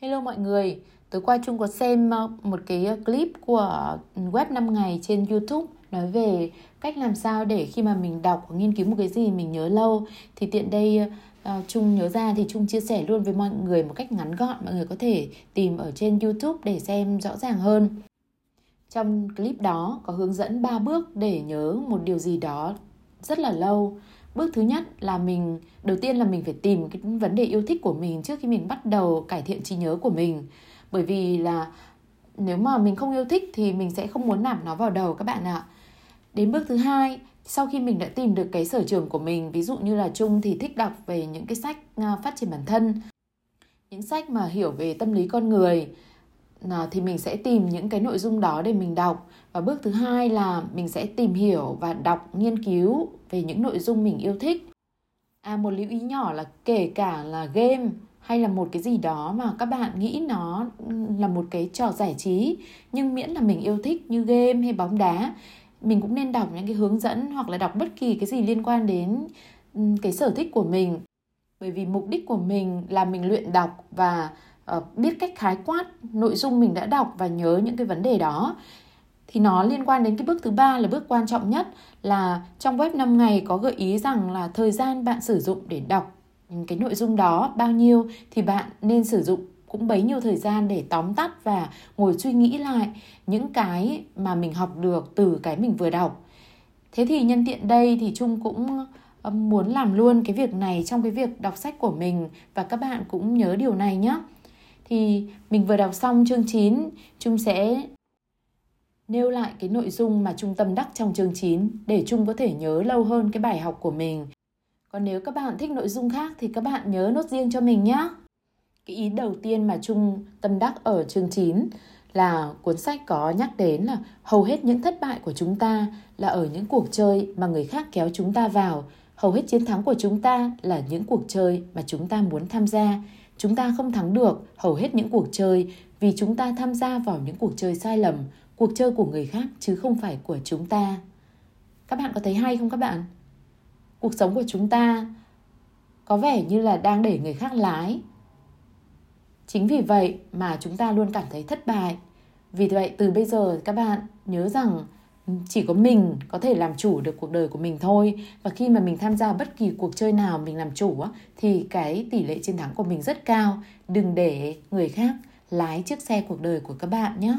Hello mọi người, tối qua Trung có xem ờ, một cái ờ, clip của ừ, web 5 ngày trên YouTube nói về cách làm sao để khi mà mình đọc hoặc nghiên cứu một cái gì mình nhớ lâu. Thì tiện đây ờ, Trung nhớ ra thì Trung chia sẻ luôn với mọi người một cách ngắn gọn mọi người có thể tìm ở trên YouTube để xem rõ ràng hơn. Trong clip đó có hướng dẫn 3 bước để nhớ một điều gì đó rất là lâu bước thứ nhất là mình, đầu tiên là mình phải tìm cái vấn đề yêu thích của mình trước khi mình bắt đầu cải thiện trí nhớ của mình. Bởi vì là nếu mà mình không yêu thích thì mình sẽ không muốn nạp nó vào đầu các bạn ạ. Đến bước thứ hai, sau khi mình đã tìm được cái sở trường của mình, ví dụ như là trung thì thích đọc về những cái sách à, phát triển bản thân, những sách mà hiểu về tâm lý con người à, thì mình sẽ tìm những cái nội dung đó để mình đọc và bước thứ hai là mình sẽ tìm hiểu và đọc nghiên cứu về những nội dung mình yêu thích. À một lưu ý nhỏ là kể cả là game hay là một cái gì đó mà các bạn nghĩ nó là một cái trò giải trí, nhưng miễn là mình yêu thích như game hay bóng đá, mình cũng nên đọc những cái hướng dẫn hoặc là đọc bất kỳ cái gì liên quan đến cái sở thích của mình. Bởi vì mục đích của mình là mình luyện đọc và ờ, biết cách khái quát nội dung mình đã đọc và nhớ những cái vấn đề đó thì nó liên quan đến cái bước thứ ba là bước quan trọng nhất là trong web 5 ngày có gợi ý rằng là thời gian bạn sử dụng để đọc cái nội dung đó bao nhiêu thì bạn nên sử dụng cũng bấy nhiêu thời gian để tóm tắt và ngồi suy nghĩ lại những cái mà mình học được từ cái mình vừa đọc. Thế thì nhân tiện đây thì Trung cũng muốn làm luôn cái việc này trong cái việc đọc sách của mình và các bạn cũng nhớ điều này nhé. Thì mình vừa đọc xong chương 9, Trung sẽ nêu lại cái nội dung mà trung tâm đắc trong chương 9 để Trung có thể nhớ lâu hơn cái bài học của mình. Còn nếu các bạn thích nội dung khác thì các bạn nhớ nốt riêng cho mình nhé. Cái ý đầu tiên mà Trung tâm đắc ở chương 9 là cuốn sách có nhắc đến là hầu hết những thất bại của chúng ta là ở những cuộc chơi mà người khác kéo chúng ta vào. Hầu hết chiến thắng của chúng ta là những cuộc chơi mà chúng ta muốn tham gia. Chúng ta không thắng được hầu hết những cuộc chơi vì chúng ta tham gia vào những cuộc chơi sai lầm cuộc chơi của người khác chứ không phải của chúng ta. Các bạn có thấy hay không các bạn? Cuộc sống của chúng ta có vẻ như là đang để người khác lái. Chính vì vậy mà chúng ta luôn cảm thấy thất bại. Vì vậy, từ bây giờ các bạn nhớ rằng chỉ có mình có thể làm chủ được cuộc đời của mình thôi. Và khi mà mình tham gia bất kỳ cuộc chơi nào mình làm chủ thì cái tỷ lệ chiến thắng của mình rất cao. Đừng để người khác lái chiếc xe cuộc đời của các bạn nhé.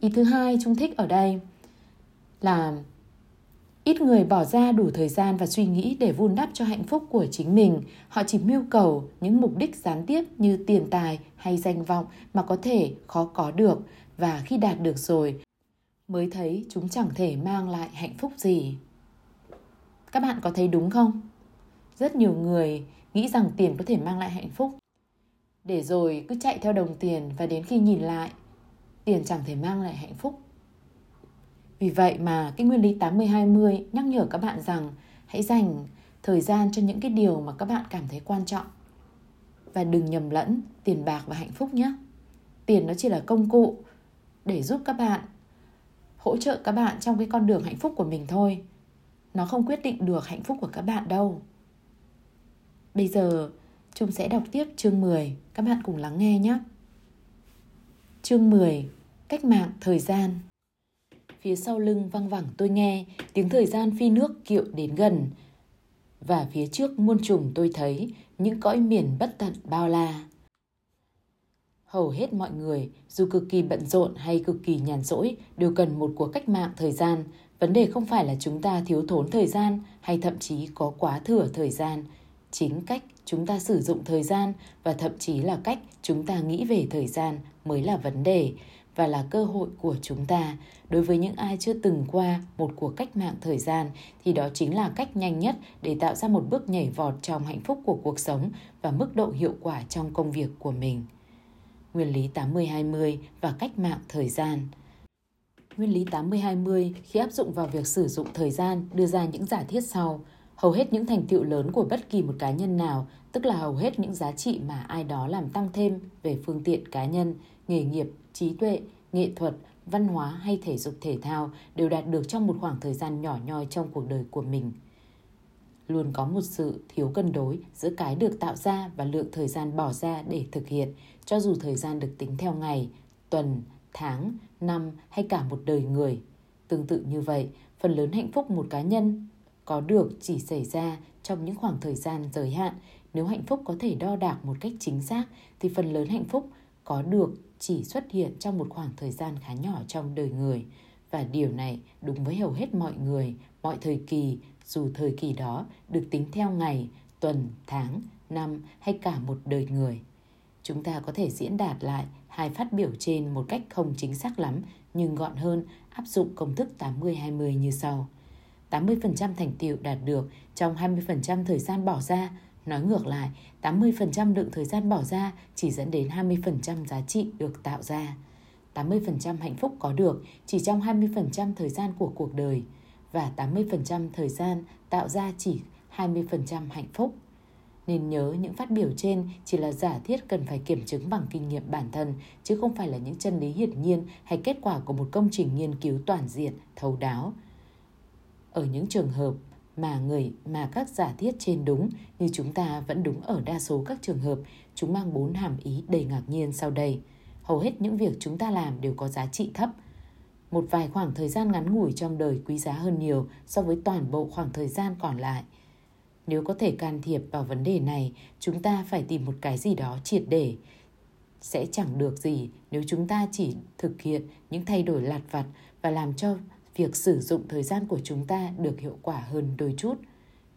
Ý thứ hai Trung thích ở đây là ít người bỏ ra đủ thời gian và suy nghĩ để vun đắp cho hạnh phúc của chính mình. Họ chỉ mưu cầu những mục đích gián tiếp như tiền tài hay danh vọng mà có thể khó có được và khi đạt được rồi mới thấy chúng chẳng thể mang lại hạnh phúc gì. Các bạn có thấy đúng không? Rất nhiều người nghĩ rằng tiền có thể mang lại hạnh phúc. Để rồi cứ chạy theo đồng tiền và đến khi nhìn lại tiền chẳng thể mang lại hạnh phúc. Vì vậy mà cái nguyên lý 80-20 nhắc nhở các bạn rằng hãy dành thời gian cho những cái điều mà các bạn cảm thấy quan trọng. Và đừng nhầm lẫn tiền bạc và hạnh phúc nhé. Tiền nó chỉ là công cụ để giúp các bạn hỗ trợ các bạn trong cái con đường hạnh phúc của mình thôi. Nó không quyết định được hạnh phúc của các bạn đâu. Bây giờ chúng sẽ đọc tiếp chương 10, các bạn cùng lắng nghe nhé. Chương 10 Cách mạng thời gian Phía sau lưng văng vẳng tôi nghe tiếng thời gian phi nước kiệu đến gần Và phía trước muôn trùng tôi thấy những cõi miền bất tận bao la Hầu hết mọi người, dù cực kỳ bận rộn hay cực kỳ nhàn rỗi, đều cần một cuộc cách mạng thời gian. Vấn đề không phải là chúng ta thiếu thốn thời gian hay thậm chí có quá thừa thời gian. Chính cách chúng ta sử dụng thời gian và thậm chí là cách chúng ta nghĩ về thời gian mới là vấn đề và là cơ hội của chúng ta. Đối với những ai chưa từng qua một cuộc cách mạng thời gian thì đó chính là cách nhanh nhất để tạo ra một bước nhảy vọt trong hạnh phúc của cuộc sống và mức độ hiệu quả trong công việc của mình. Nguyên lý 80-20 và cách mạng thời gian. Nguyên lý 80-20 khi áp dụng vào việc sử dụng thời gian đưa ra những giả thiết sau – hầu hết những thành tựu lớn của bất kỳ một cá nhân nào, tức là hầu hết những giá trị mà ai đó làm tăng thêm về phương tiện cá nhân, nghề nghiệp, trí tuệ, nghệ thuật, văn hóa hay thể dục thể thao đều đạt được trong một khoảng thời gian nhỏ nhoi trong cuộc đời của mình. luôn có một sự thiếu cân đối giữa cái được tạo ra và lượng thời gian bỏ ra để thực hiện, cho dù thời gian được tính theo ngày, tuần, tháng, năm hay cả một đời người. Tương tự như vậy, phần lớn hạnh phúc một cá nhân có được chỉ xảy ra trong những khoảng thời gian giới hạn. Nếu hạnh phúc có thể đo đạc một cách chính xác thì phần lớn hạnh phúc có được chỉ xuất hiện trong một khoảng thời gian khá nhỏ trong đời người. Và điều này đúng với hầu hết mọi người, mọi thời kỳ, dù thời kỳ đó được tính theo ngày, tuần, tháng, năm hay cả một đời người. Chúng ta có thể diễn đạt lại hai phát biểu trên một cách không chính xác lắm nhưng gọn hơn áp dụng công thức 80-20 như sau. 80% thành tiệu đạt được trong 20% thời gian bỏ ra. Nói ngược lại, 80% lượng thời gian bỏ ra chỉ dẫn đến 20% giá trị được tạo ra. 80% hạnh phúc có được chỉ trong 20% thời gian của cuộc đời và 80% thời gian tạo ra chỉ 20% hạnh phúc. Nên nhớ những phát biểu trên chỉ là giả thiết cần phải kiểm chứng bằng kinh nghiệm bản thân, chứ không phải là những chân lý hiển nhiên hay kết quả của một công trình nghiên cứu toàn diện, thấu đáo. Ở những trường hợp mà người mà các giả thiết trên đúng như chúng ta vẫn đúng ở đa số các trường hợp, chúng mang bốn hàm ý đầy ngạc nhiên sau đây. Hầu hết những việc chúng ta làm đều có giá trị thấp. Một vài khoảng thời gian ngắn ngủi trong đời quý giá hơn nhiều so với toàn bộ khoảng thời gian còn lại – nếu có thể can thiệp vào vấn đề này, chúng ta phải tìm một cái gì đó triệt để. Sẽ chẳng được gì nếu chúng ta chỉ thực hiện những thay đổi lặt vặt và làm cho việc sử dụng thời gian của chúng ta được hiệu quả hơn đôi chút.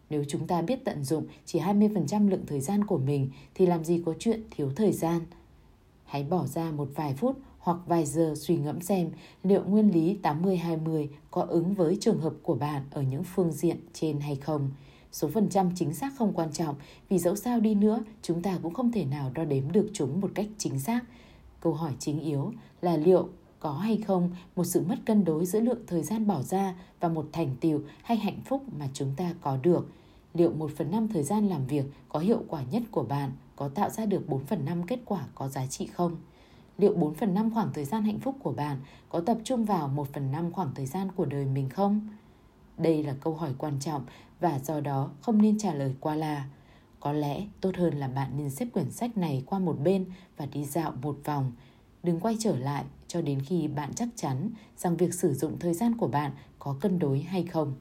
Nếu chúng ta biết tận dụng chỉ 20% lượng thời gian của mình, thì làm gì có chuyện thiếu thời gian. Hãy bỏ ra một vài phút hoặc vài giờ suy ngẫm xem liệu nguyên lý 80-20 có ứng với trường hợp của bạn ở những phương diện trên hay không. Số phần trăm chính xác không quan trọng, vì dẫu sao đi nữa, chúng ta cũng không thể nào đo đếm được chúng một cách chính xác. Câu hỏi chính yếu là liệu có hay không, một sự mất cân đối giữa lượng thời gian bỏ ra và một thành tiệu hay hạnh phúc mà chúng ta có được. Liệu một phần năm thời gian làm việc có hiệu quả nhất của bạn, có tạo ra được 4 phần năm kết quả có giá trị không? Liệu 4 phần năm khoảng thời gian hạnh phúc của bạn có tập trung vào 1 phần năm khoảng thời gian của đời mình không? Đây là câu hỏi quan trọng và do đó không nên trả lời qua là. Có lẽ tốt hơn là bạn nên xếp quyển sách này qua một bên và đi dạo một vòng. Đừng quay trở lại cho đến khi bạn chắc chắn rằng việc sử dụng thời gian của bạn có cân đối hay không.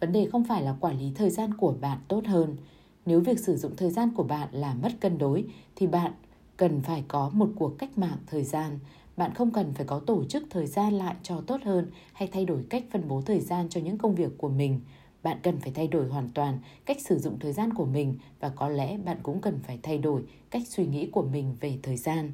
Vấn đề không phải là quản lý thời gian của bạn tốt hơn. Nếu việc sử dụng thời gian của bạn là mất cân đối, thì bạn cần phải có một cuộc cách mạng thời gian bạn không cần phải có tổ chức thời gian lại cho tốt hơn hay thay đổi cách phân bố thời gian cho những công việc của mình bạn cần phải thay đổi hoàn toàn cách sử dụng thời gian của mình và có lẽ bạn cũng cần phải thay đổi cách suy nghĩ của mình về thời gian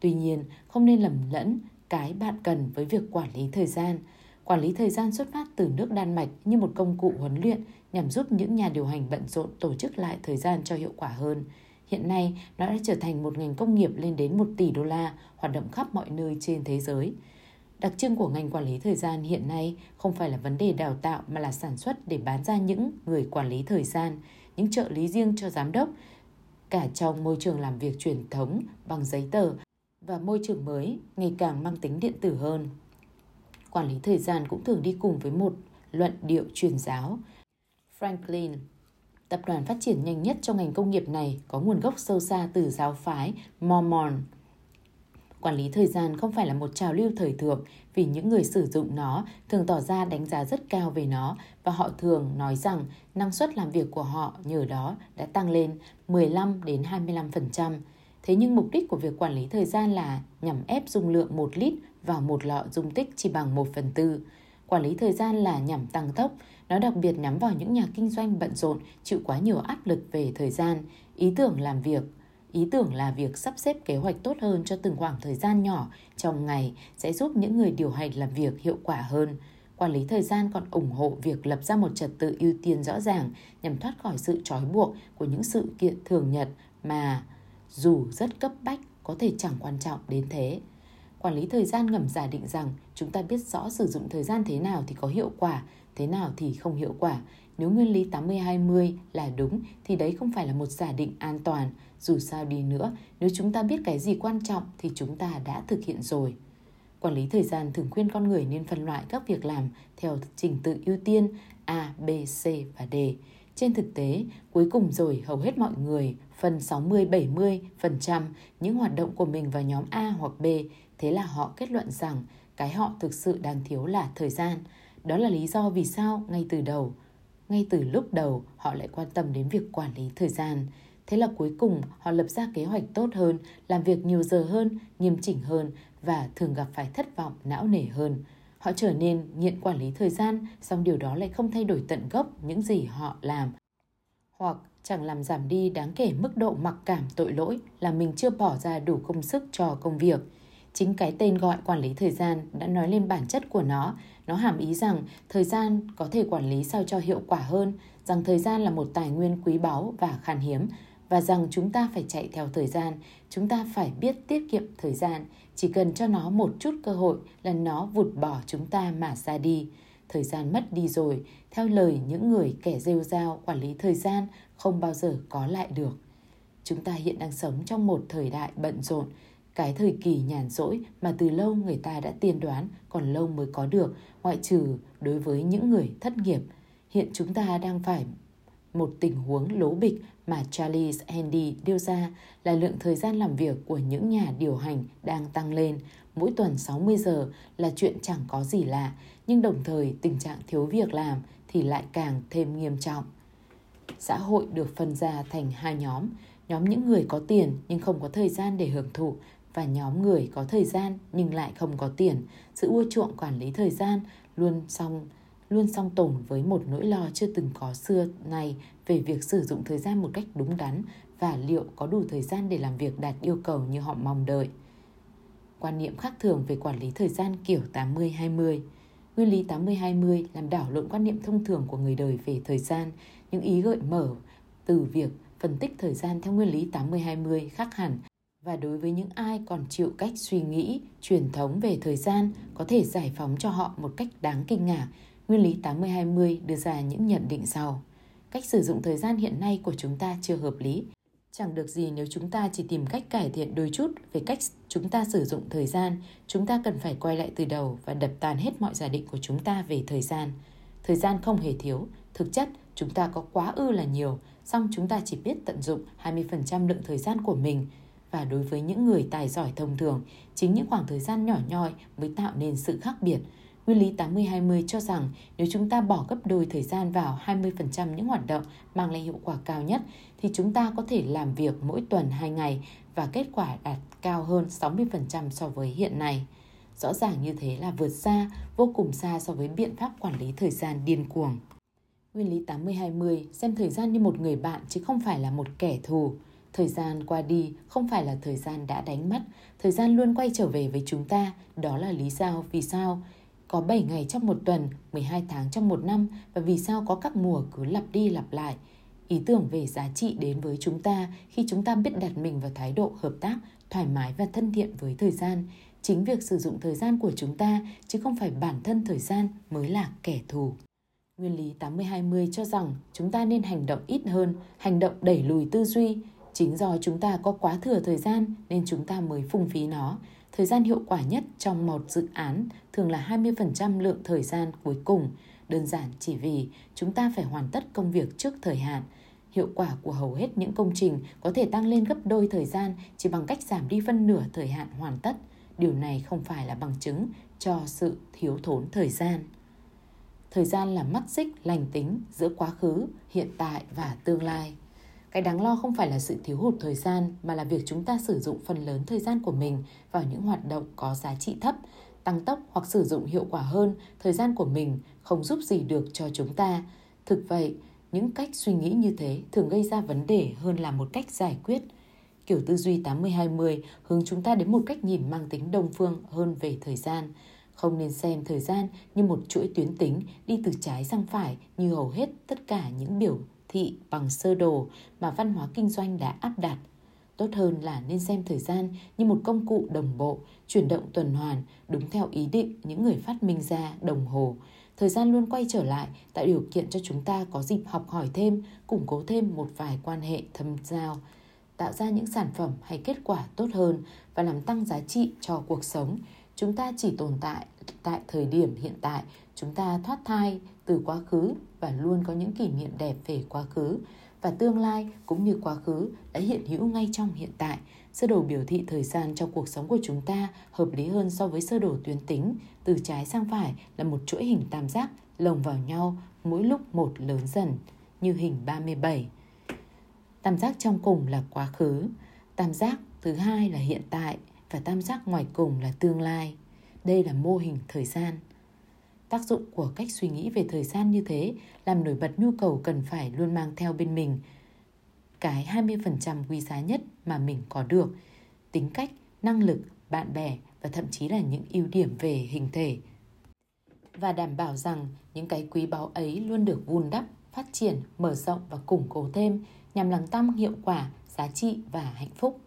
tuy nhiên không nên lầm lẫn cái bạn cần với việc quản lý thời gian quản lý thời gian xuất phát từ nước đan mạch như một công cụ huấn luyện nhằm giúp những nhà điều hành bận rộn tổ chức lại thời gian cho hiệu quả hơn Hiện nay, nó đã trở thành một ngành công nghiệp lên đến 1 tỷ đô la, hoạt động khắp mọi nơi trên thế giới. Đặc trưng của ngành quản lý thời gian hiện nay không phải là vấn đề đào tạo mà là sản xuất để bán ra những người quản lý thời gian, những trợ lý riêng cho giám đốc, cả trong môi trường làm việc truyền thống bằng giấy tờ và môi trường mới, ngày càng mang tính điện tử hơn. Quản lý thời gian cũng thường đi cùng với một luận điệu truyền giáo. Franklin, Tập đoàn phát triển nhanh nhất trong ngành công nghiệp này, có nguồn gốc sâu xa từ giáo phái Mormon. Quản lý thời gian không phải là một trào lưu thời thượng, vì những người sử dụng nó thường tỏ ra đánh giá rất cao về nó, và họ thường nói rằng năng suất làm việc của họ nhờ đó đã tăng lên 15 đến 25%. Thế nhưng mục đích của việc quản lý thời gian là nhằm ép dung lượng 1 lít vào một lọ dung tích chỉ bằng 1 phần tư. Quản lý thời gian là nhằm tăng tốc, nó đặc biệt nhắm vào những nhà kinh doanh bận rộn, chịu quá nhiều áp lực về thời gian, ý tưởng làm việc. Ý tưởng là việc sắp xếp kế hoạch tốt hơn cho từng khoảng thời gian nhỏ trong ngày sẽ giúp những người điều hành làm việc hiệu quả hơn. Quản lý thời gian còn ủng hộ việc lập ra một trật tự ưu tiên rõ ràng nhằm thoát khỏi sự trói buộc của những sự kiện thường nhật mà dù rất cấp bách có thể chẳng quan trọng đến thế. Quản lý thời gian ngầm giả định rằng chúng ta biết rõ sử dụng thời gian thế nào thì có hiệu quả, thế nào thì không hiệu quả. Nếu nguyên lý 80-20 là đúng thì đấy không phải là một giả định an toàn. Dù sao đi nữa, nếu chúng ta biết cái gì quan trọng thì chúng ta đã thực hiện rồi. Quản lý thời gian thường khuyên con người nên phân loại các việc làm theo trình tự ưu tiên A, B, C và D. Trên thực tế, cuối cùng rồi hầu hết mọi người phần 60-70% những hoạt động của mình vào nhóm A hoặc B, thế là họ kết luận rằng cái họ thực sự đang thiếu là thời gian. Đó là lý do vì sao ngay từ đầu, ngay từ lúc đầu họ lại quan tâm đến việc quản lý thời gian. Thế là cuối cùng họ lập ra kế hoạch tốt hơn, làm việc nhiều giờ hơn, nghiêm chỉnh hơn và thường gặp phải thất vọng não nề hơn. Họ trở nên nghiện quản lý thời gian, song điều đó lại không thay đổi tận gốc những gì họ làm. Hoặc chẳng làm giảm đi đáng kể mức độ mặc cảm tội lỗi là mình chưa bỏ ra đủ công sức cho công việc. Chính cái tên gọi quản lý thời gian đã nói lên bản chất của nó. Nó hàm ý rằng thời gian có thể quản lý sao cho hiệu quả hơn, rằng thời gian là một tài nguyên quý báu và khan hiếm và rằng chúng ta phải chạy theo thời gian, chúng ta phải biết tiết kiệm thời gian, chỉ cần cho nó một chút cơ hội là nó vụt bỏ chúng ta mà ra đi. Thời gian mất đi rồi, theo lời những người kẻ rêu rao quản lý thời gian không bao giờ có lại được. Chúng ta hiện đang sống trong một thời đại bận rộn, cái thời kỳ nhàn rỗi mà từ lâu người ta đã tiên đoán còn lâu mới có được, ngoại trừ đối với những người thất nghiệp. Hiện chúng ta đang phải một tình huống lố bịch mà Charles Handy đưa ra là lượng thời gian làm việc của những nhà điều hành đang tăng lên. Mỗi tuần 60 giờ là chuyện chẳng có gì lạ, nhưng đồng thời tình trạng thiếu việc làm thì lại càng thêm nghiêm trọng. Xã hội được phân ra thành hai nhóm, nhóm những người có tiền nhưng không có thời gian để hưởng thụ và nhóm người có thời gian nhưng lại không có tiền. Sự ưa chuộng quản lý thời gian luôn song luôn song tồn với một nỗi lo chưa từng có xưa này về việc sử dụng thời gian một cách đúng đắn và liệu có đủ thời gian để làm việc đạt yêu cầu như họ mong đợi. Quan niệm khác thường về quản lý thời gian kiểu 80-20 Nguyên lý 80-20 làm đảo lộn quan niệm thông thường của người đời về thời gian, những ý gợi mở từ việc phân tích thời gian theo nguyên lý 80-20 khác hẳn và đối với những ai còn chịu cách suy nghĩ truyền thống về thời gian có thể giải phóng cho họ một cách đáng kinh ngạc Nguyên lý 80-20 đưa ra những nhận định sau. Cách sử dụng thời gian hiện nay của chúng ta chưa hợp lý. Chẳng được gì nếu chúng ta chỉ tìm cách cải thiện đôi chút về cách chúng ta sử dụng thời gian. Chúng ta cần phải quay lại từ đầu và đập tan hết mọi giả định của chúng ta về thời gian. Thời gian không hề thiếu. Thực chất, chúng ta có quá ư là nhiều, song chúng ta chỉ biết tận dụng 20% lượng thời gian của mình. Và đối với những người tài giỏi thông thường, chính những khoảng thời gian nhỏ nhoi mới tạo nên sự khác biệt – Nguyên lý 80-20 cho rằng nếu chúng ta bỏ gấp đôi thời gian vào 20% những hoạt động mang lại hiệu quả cao nhất thì chúng ta có thể làm việc mỗi tuần 2 ngày và kết quả đạt cao hơn 60% so với hiện nay. Rõ ràng như thế là vượt xa, vô cùng xa so với biện pháp quản lý thời gian điên cuồng. Nguyên lý 80-20 xem thời gian như một người bạn chứ không phải là một kẻ thù. Thời gian qua đi không phải là thời gian đã đánh mất, thời gian luôn quay trở về với chúng ta, đó là lý do vì sao có 7 ngày trong một tuần, 12 tháng trong một năm và vì sao có các mùa cứ lặp đi lặp lại. Ý tưởng về giá trị đến với chúng ta khi chúng ta biết đặt mình vào thái độ hợp tác, thoải mái và thân thiện với thời gian. Chính việc sử dụng thời gian của chúng ta chứ không phải bản thân thời gian mới là kẻ thù. Nguyên lý 80-20 cho rằng chúng ta nên hành động ít hơn, hành động đẩy lùi tư duy. Chính do chúng ta có quá thừa thời gian nên chúng ta mới phung phí nó. Thời gian hiệu quả nhất trong một dự án thường là 20% lượng thời gian cuối cùng, đơn giản chỉ vì chúng ta phải hoàn tất công việc trước thời hạn. Hiệu quả của hầu hết những công trình có thể tăng lên gấp đôi thời gian chỉ bằng cách giảm đi phân nửa thời hạn hoàn tất. Điều này không phải là bằng chứng cho sự thiếu thốn thời gian. Thời gian là mắt xích lành tính giữa quá khứ, hiện tại và tương lai. Cái đáng lo không phải là sự thiếu hụt thời gian mà là việc chúng ta sử dụng phần lớn thời gian của mình vào những hoạt động có giá trị thấp, tăng tốc hoặc sử dụng hiệu quả hơn thời gian của mình không giúp gì được cho chúng ta. Thực vậy, những cách suy nghĩ như thế thường gây ra vấn đề hơn là một cách giải quyết. Kiểu tư duy 80-20 hướng chúng ta đến một cách nhìn mang tính đông phương hơn về thời gian. Không nên xem thời gian như một chuỗi tuyến tính đi từ trái sang phải như hầu hết tất cả những biểu thị bằng sơ đồ mà văn hóa kinh doanh đã áp đặt. Tốt hơn là nên xem thời gian như một công cụ đồng bộ, chuyển động tuần hoàn đúng theo ý định những người phát minh ra đồng hồ. Thời gian luôn quay trở lại tạo điều kiện cho chúng ta có dịp học hỏi thêm, củng cố thêm một vài quan hệ thâm giao, tạo ra những sản phẩm hay kết quả tốt hơn và làm tăng giá trị cho cuộc sống. chúng ta chỉ tồn tại tại thời điểm hiện tại, chúng ta thoát thai từ quá khứ và luôn có những kỷ niệm đẹp về quá khứ và tương lai cũng như quá khứ đã hiện hữu ngay trong hiện tại. Sơ đồ biểu thị thời gian trong cuộc sống của chúng ta hợp lý hơn so với sơ đồ tuyến tính. Từ trái sang phải là một chuỗi hình tam giác lồng vào nhau mỗi lúc một lớn dần, như hình 37. Tam giác trong cùng là quá khứ, tam giác thứ hai là hiện tại và tam giác ngoài cùng là tương lai. Đây là mô hình thời gian. Tác dụng của cách suy nghĩ về thời gian như thế làm nổi bật nhu cầu cần phải luôn mang theo bên mình cái 20% quý giá nhất mà mình có được, tính cách, năng lực, bạn bè và thậm chí là những ưu điểm về hình thể. Và đảm bảo rằng những cái quý báu ấy luôn được vun đắp, phát triển, mở rộng và củng cố thêm nhằm làm tăng hiệu quả, giá trị và hạnh phúc.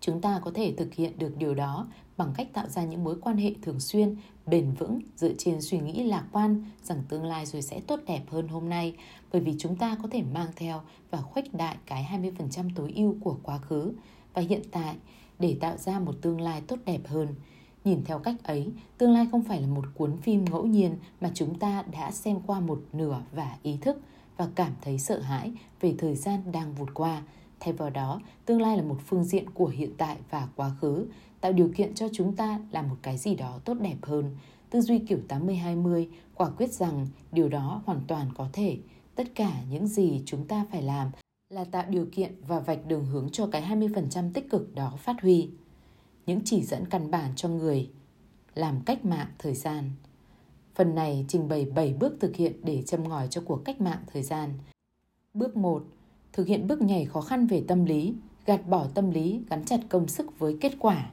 Chúng ta có thể thực hiện được điều đó bằng cách tạo ra những mối quan hệ thường xuyên, bền vững dựa trên suy nghĩ lạc quan rằng tương lai rồi sẽ tốt đẹp hơn hôm nay bởi vì chúng ta có thể mang theo và khuếch đại cái 20% tối ưu của quá khứ và hiện tại để tạo ra một tương lai tốt đẹp hơn. Nhìn theo cách ấy, tương lai không phải là một cuốn phim ngẫu nhiên mà chúng ta đã xem qua một nửa và ý thức và cảm thấy sợ hãi về thời gian đang vụt qua. Thay vào đó, tương lai là một phương diện của hiện tại và quá khứ, tạo điều kiện cho chúng ta làm một cái gì đó tốt đẹp hơn. Tư duy kiểu 80-20 quả quyết rằng điều đó hoàn toàn có thể. Tất cả những gì chúng ta phải làm là tạo điều kiện và vạch đường hướng cho cái 20% tích cực đó phát huy. Những chỉ dẫn căn bản cho người làm cách mạng thời gian. Phần này trình bày 7 bước thực hiện để châm ngòi cho cuộc cách mạng thời gian. Bước 1. Thực hiện bước nhảy khó khăn về tâm lý, gạt bỏ tâm lý gắn chặt công sức với kết quả.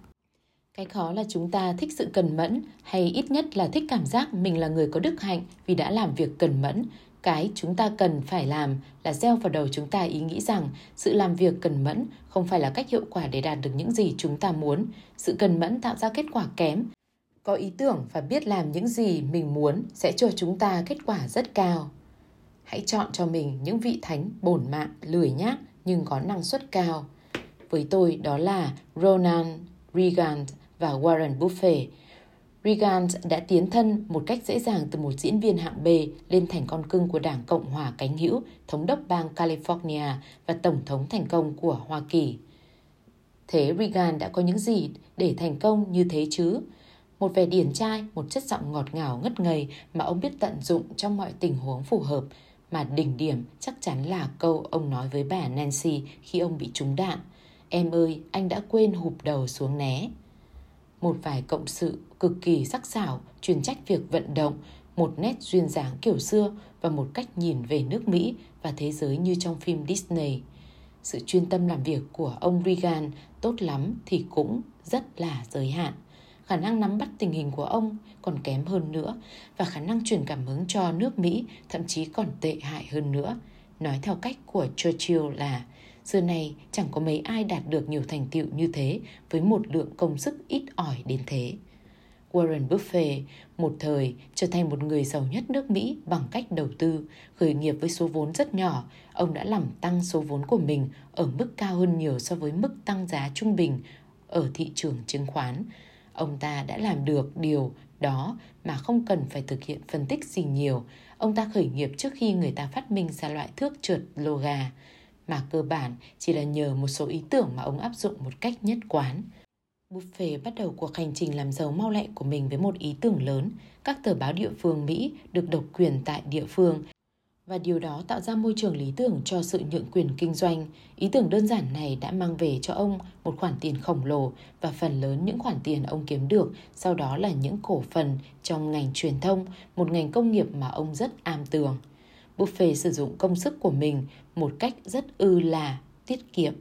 Cái khó là chúng ta thích sự cần mẫn hay ít nhất là thích cảm giác mình là người có đức hạnh vì đã làm việc cần mẫn. Cái chúng ta cần phải làm là gieo vào đầu chúng ta ý nghĩ rằng sự làm việc cần mẫn không phải là cách hiệu quả để đạt được những gì chúng ta muốn. Sự cần mẫn tạo ra kết quả kém. Có ý tưởng và biết làm những gì mình muốn sẽ cho chúng ta kết quả rất cao. Hãy chọn cho mình những vị thánh bổn mạng, lười nhác nhưng có năng suất cao. Với tôi đó là Ronald Reagan, và Warren Buffett. Reagan đã tiến thân một cách dễ dàng từ một diễn viên hạng B lên thành con cưng của Đảng Cộng hòa cánh hữu, thống đốc bang California và tổng thống thành công của Hoa Kỳ. Thế Reagan đã có những gì để thành công như thế chứ? Một vẻ điển trai, một chất giọng ngọt ngào ngất ngây mà ông biết tận dụng trong mọi tình huống phù hợp. Mà đỉnh điểm chắc chắn là câu ông nói với bà Nancy khi ông bị trúng đạn. Em ơi, anh đã quên hụp đầu xuống né một vài cộng sự cực kỳ sắc sảo chuyên trách việc vận động, một nét duyên dáng kiểu xưa và một cách nhìn về nước Mỹ và thế giới như trong phim Disney. Sự chuyên tâm làm việc của ông Reagan tốt lắm thì cũng rất là giới hạn. Khả năng nắm bắt tình hình của ông còn kém hơn nữa và khả năng truyền cảm hứng cho nước Mỹ thậm chí còn tệ hại hơn nữa. Nói theo cách của Churchill là Xưa này chẳng có mấy ai đạt được nhiều thành tựu như thế với một lượng công sức ít ỏi đến thế. Warren Buffett một thời trở thành một người giàu nhất nước Mỹ bằng cách đầu tư, khởi nghiệp với số vốn rất nhỏ, ông đã làm tăng số vốn của mình ở mức cao hơn nhiều so với mức tăng giá trung bình ở thị trường chứng khoán. Ông ta đã làm được điều đó mà không cần phải thực hiện phân tích gì nhiều. Ông ta khởi nghiệp trước khi người ta phát minh ra loại thước trượt lô gà mà cơ bản chỉ là nhờ một số ý tưởng mà ông áp dụng một cách nhất quán. Buffet bắt đầu cuộc hành trình làm giàu mau lẹ của mình với một ý tưởng lớn. Các tờ báo địa phương Mỹ được độc quyền tại địa phương và điều đó tạo ra môi trường lý tưởng cho sự nhượng quyền kinh doanh. Ý tưởng đơn giản này đã mang về cho ông một khoản tiền khổng lồ và phần lớn những khoản tiền ông kiếm được sau đó là những cổ phần trong ngành truyền thông, một ngành công nghiệp mà ông rất am tường. Buffet sử dụng công sức của mình một cách rất ư là tiết kiệm.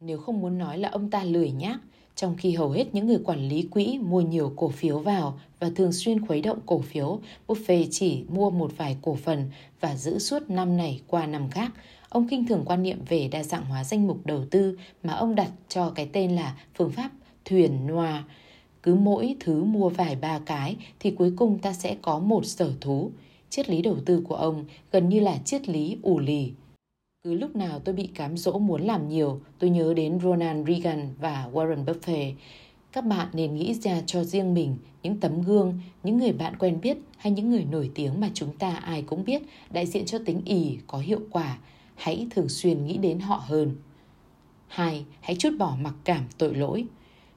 Nếu không muốn nói là ông ta lười nhác, trong khi hầu hết những người quản lý quỹ mua nhiều cổ phiếu vào và thường xuyên khuấy động cổ phiếu, Buffett chỉ mua một vài cổ phần và giữ suốt năm này qua năm khác. Ông kinh thường quan niệm về đa dạng hóa danh mục đầu tư mà ông đặt cho cái tên là phương pháp thuyền noa. Cứ mỗi thứ mua vài ba cái thì cuối cùng ta sẽ có một sở thú triết lý đầu tư của ông gần như là triết lý ủ lì. Cứ lúc nào tôi bị cám dỗ muốn làm nhiều, tôi nhớ đến Ronald Reagan và Warren Buffett. Các bạn nên nghĩ ra cho riêng mình những tấm gương, những người bạn quen biết hay những người nổi tiếng mà chúng ta ai cũng biết đại diện cho tính ỉ có hiệu quả. Hãy thường xuyên nghĩ đến họ hơn. 2. Hãy chút bỏ mặc cảm tội lỗi.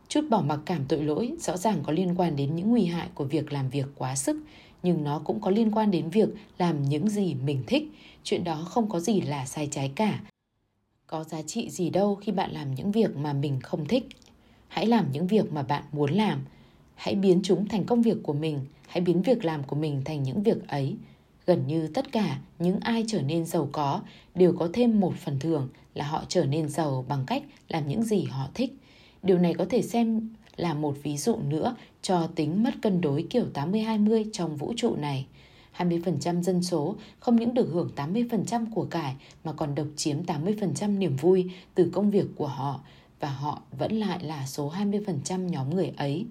Chút bỏ mặc cảm tội lỗi rõ ràng có liên quan đến những nguy hại của việc làm việc quá sức, nhưng nó cũng có liên quan đến việc làm những gì mình thích. Chuyện đó không có gì là sai trái cả. Có giá trị gì đâu khi bạn làm những việc mà mình không thích. Hãy làm những việc mà bạn muốn làm. Hãy biến chúng thành công việc của mình, hãy biến việc làm của mình thành những việc ấy. Gần như tất cả những ai trở nên giàu có đều có thêm một phần thưởng là họ trở nên giàu bằng cách làm những gì họ thích. Điều này có thể xem là một ví dụ nữa cho tính mất cân đối kiểu 80-20 trong vũ trụ này. 20% dân số không những được hưởng 80% của cải mà còn độc chiếm 80% niềm vui từ công việc của họ và họ vẫn lại là số 20% nhóm người ấy.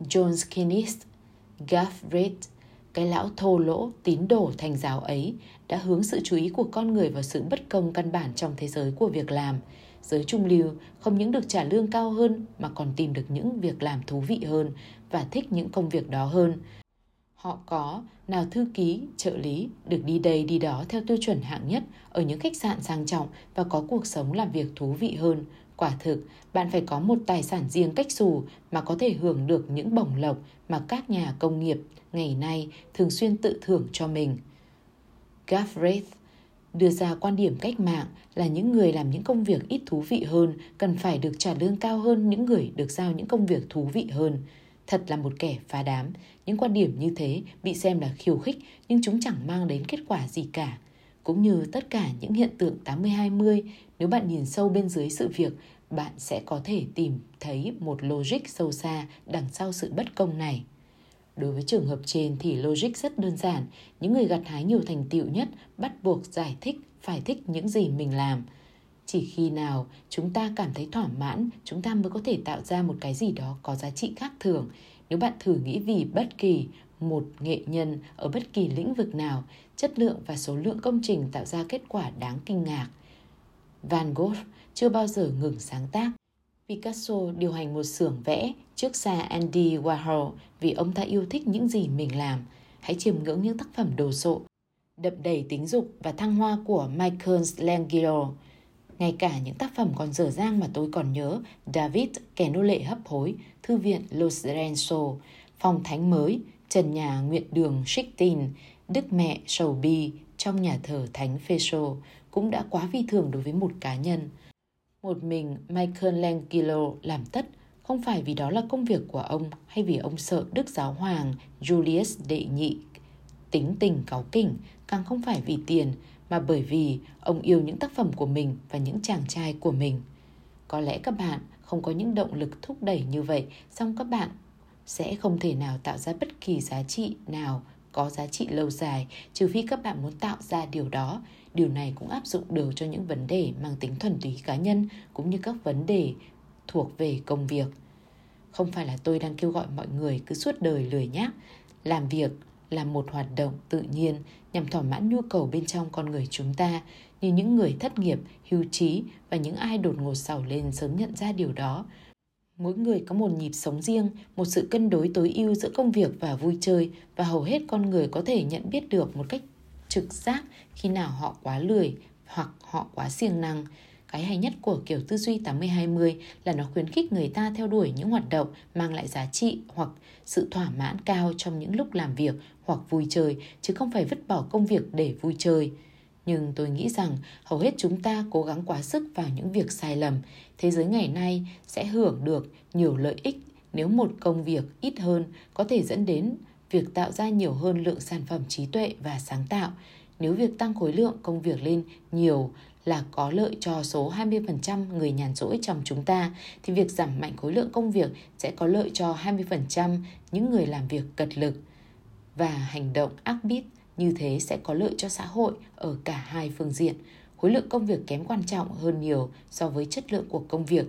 John Skinner, Gaffred, cái lão thô lỗ tín đồ thành giáo ấy đã hướng sự chú ý của con người vào sự bất công căn bản trong thế giới của việc làm. Giới trung lưu không những được trả lương cao hơn mà còn tìm được những việc làm thú vị hơn và thích những công việc đó hơn. Họ có nào thư ký, trợ lý được đi đây đi đó theo tiêu chuẩn hạng nhất ở những khách sạn sang trọng và có cuộc sống làm việc thú vị hơn. Quả thực, bạn phải có một tài sản riêng cách xù mà có thể hưởng được những bổng lộc mà các nhà công nghiệp ngày nay thường xuyên tự thưởng cho mình. Gaffrey đưa ra quan điểm cách mạng là những người làm những công việc ít thú vị hơn cần phải được trả lương cao hơn những người được giao những công việc thú vị hơn. Thật là một kẻ phá đám, những quan điểm như thế bị xem là khiêu khích nhưng chúng chẳng mang đến kết quả gì cả. Cũng như tất cả những hiện tượng 80-20, nếu bạn nhìn sâu bên dưới sự việc, bạn sẽ có thể tìm thấy một logic sâu xa đằng sau sự bất công này. Đối với trường hợp trên thì logic rất đơn giản, những người gặt hái nhiều thành tựu nhất bắt buộc giải thích phải thích những gì mình làm. Chỉ khi nào chúng ta cảm thấy thỏa mãn, chúng ta mới có thể tạo ra một cái gì đó có giá trị khác thường. Nếu bạn thử nghĩ vì bất kỳ một nghệ nhân ở bất kỳ lĩnh vực nào, chất lượng và số lượng công trình tạo ra kết quả đáng kinh ngạc. Van Gogh chưa bao giờ ngừng sáng tác. Picasso điều hành một xưởng vẽ trước xa Andy Warhol vì ông ta yêu thích những gì mình làm. Hãy chiêm ngưỡng những tác phẩm đồ sộ, đậm đầy tính dục và thăng hoa của Michelangelo. Ngay cả những tác phẩm còn dở dang mà tôi còn nhớ, David, kẻ nô lệ hấp hối, thư viện Los Renzo, phòng thánh mới, trần nhà nguyện đường Sixtine, Đức Mẹ Sầu Bi trong nhà thờ Thánh Phêrô cũng đã quá vi thường đối với một cá nhân. Một mình Michelangelo làm tất không phải vì đó là công việc của ông hay vì ông sợ Đức Giáo Hoàng Julius đệ nhị tính tình cáu kỉnh, càng không phải vì tiền mà bởi vì ông yêu những tác phẩm của mình và những chàng trai của mình. Có lẽ các bạn không có những động lực thúc đẩy như vậy, song các bạn sẽ không thể nào tạo ra bất kỳ giá trị nào có giá trị lâu dài trừ phi các bạn muốn tạo ra điều đó. Điều này cũng áp dụng được cho những vấn đề mang tính thuần túy cá nhân cũng như các vấn đề thuộc về công việc. Không phải là tôi đang kêu gọi mọi người cứ suốt đời lười nhác, làm việc là một hoạt động tự nhiên nhằm thỏa mãn nhu cầu bên trong con người chúng ta như những người thất nghiệp, hưu trí và những ai đột ngột sầu lên sớm nhận ra điều đó. Mỗi người có một nhịp sống riêng, một sự cân đối tối ưu giữa công việc và vui chơi và hầu hết con người có thể nhận biết được một cách trực giác khi nào họ quá lười hoặc họ quá siêng năng. Cái hay nhất của kiểu tư duy 80-20 là nó khuyến khích người ta theo đuổi những hoạt động mang lại giá trị hoặc sự thỏa mãn cao trong những lúc làm việc hoặc vui chơi, chứ không phải vứt bỏ công việc để vui chơi. Nhưng tôi nghĩ rằng hầu hết chúng ta cố gắng quá sức vào những việc sai lầm. Thế giới ngày nay sẽ hưởng được nhiều lợi ích nếu một công việc ít hơn có thể dẫn đến việc tạo ra nhiều hơn lượng sản phẩm trí tuệ và sáng tạo. Nếu việc tăng khối lượng công việc lên nhiều là có lợi cho số 20% người nhàn rỗi trong chúng ta, thì việc giảm mạnh khối lượng công việc sẽ có lợi cho 20% những người làm việc cật lực. Và hành động ác bít như thế sẽ có lợi cho xã hội ở cả hai phương diện. Khối lượng công việc kém quan trọng hơn nhiều so với chất lượng của công việc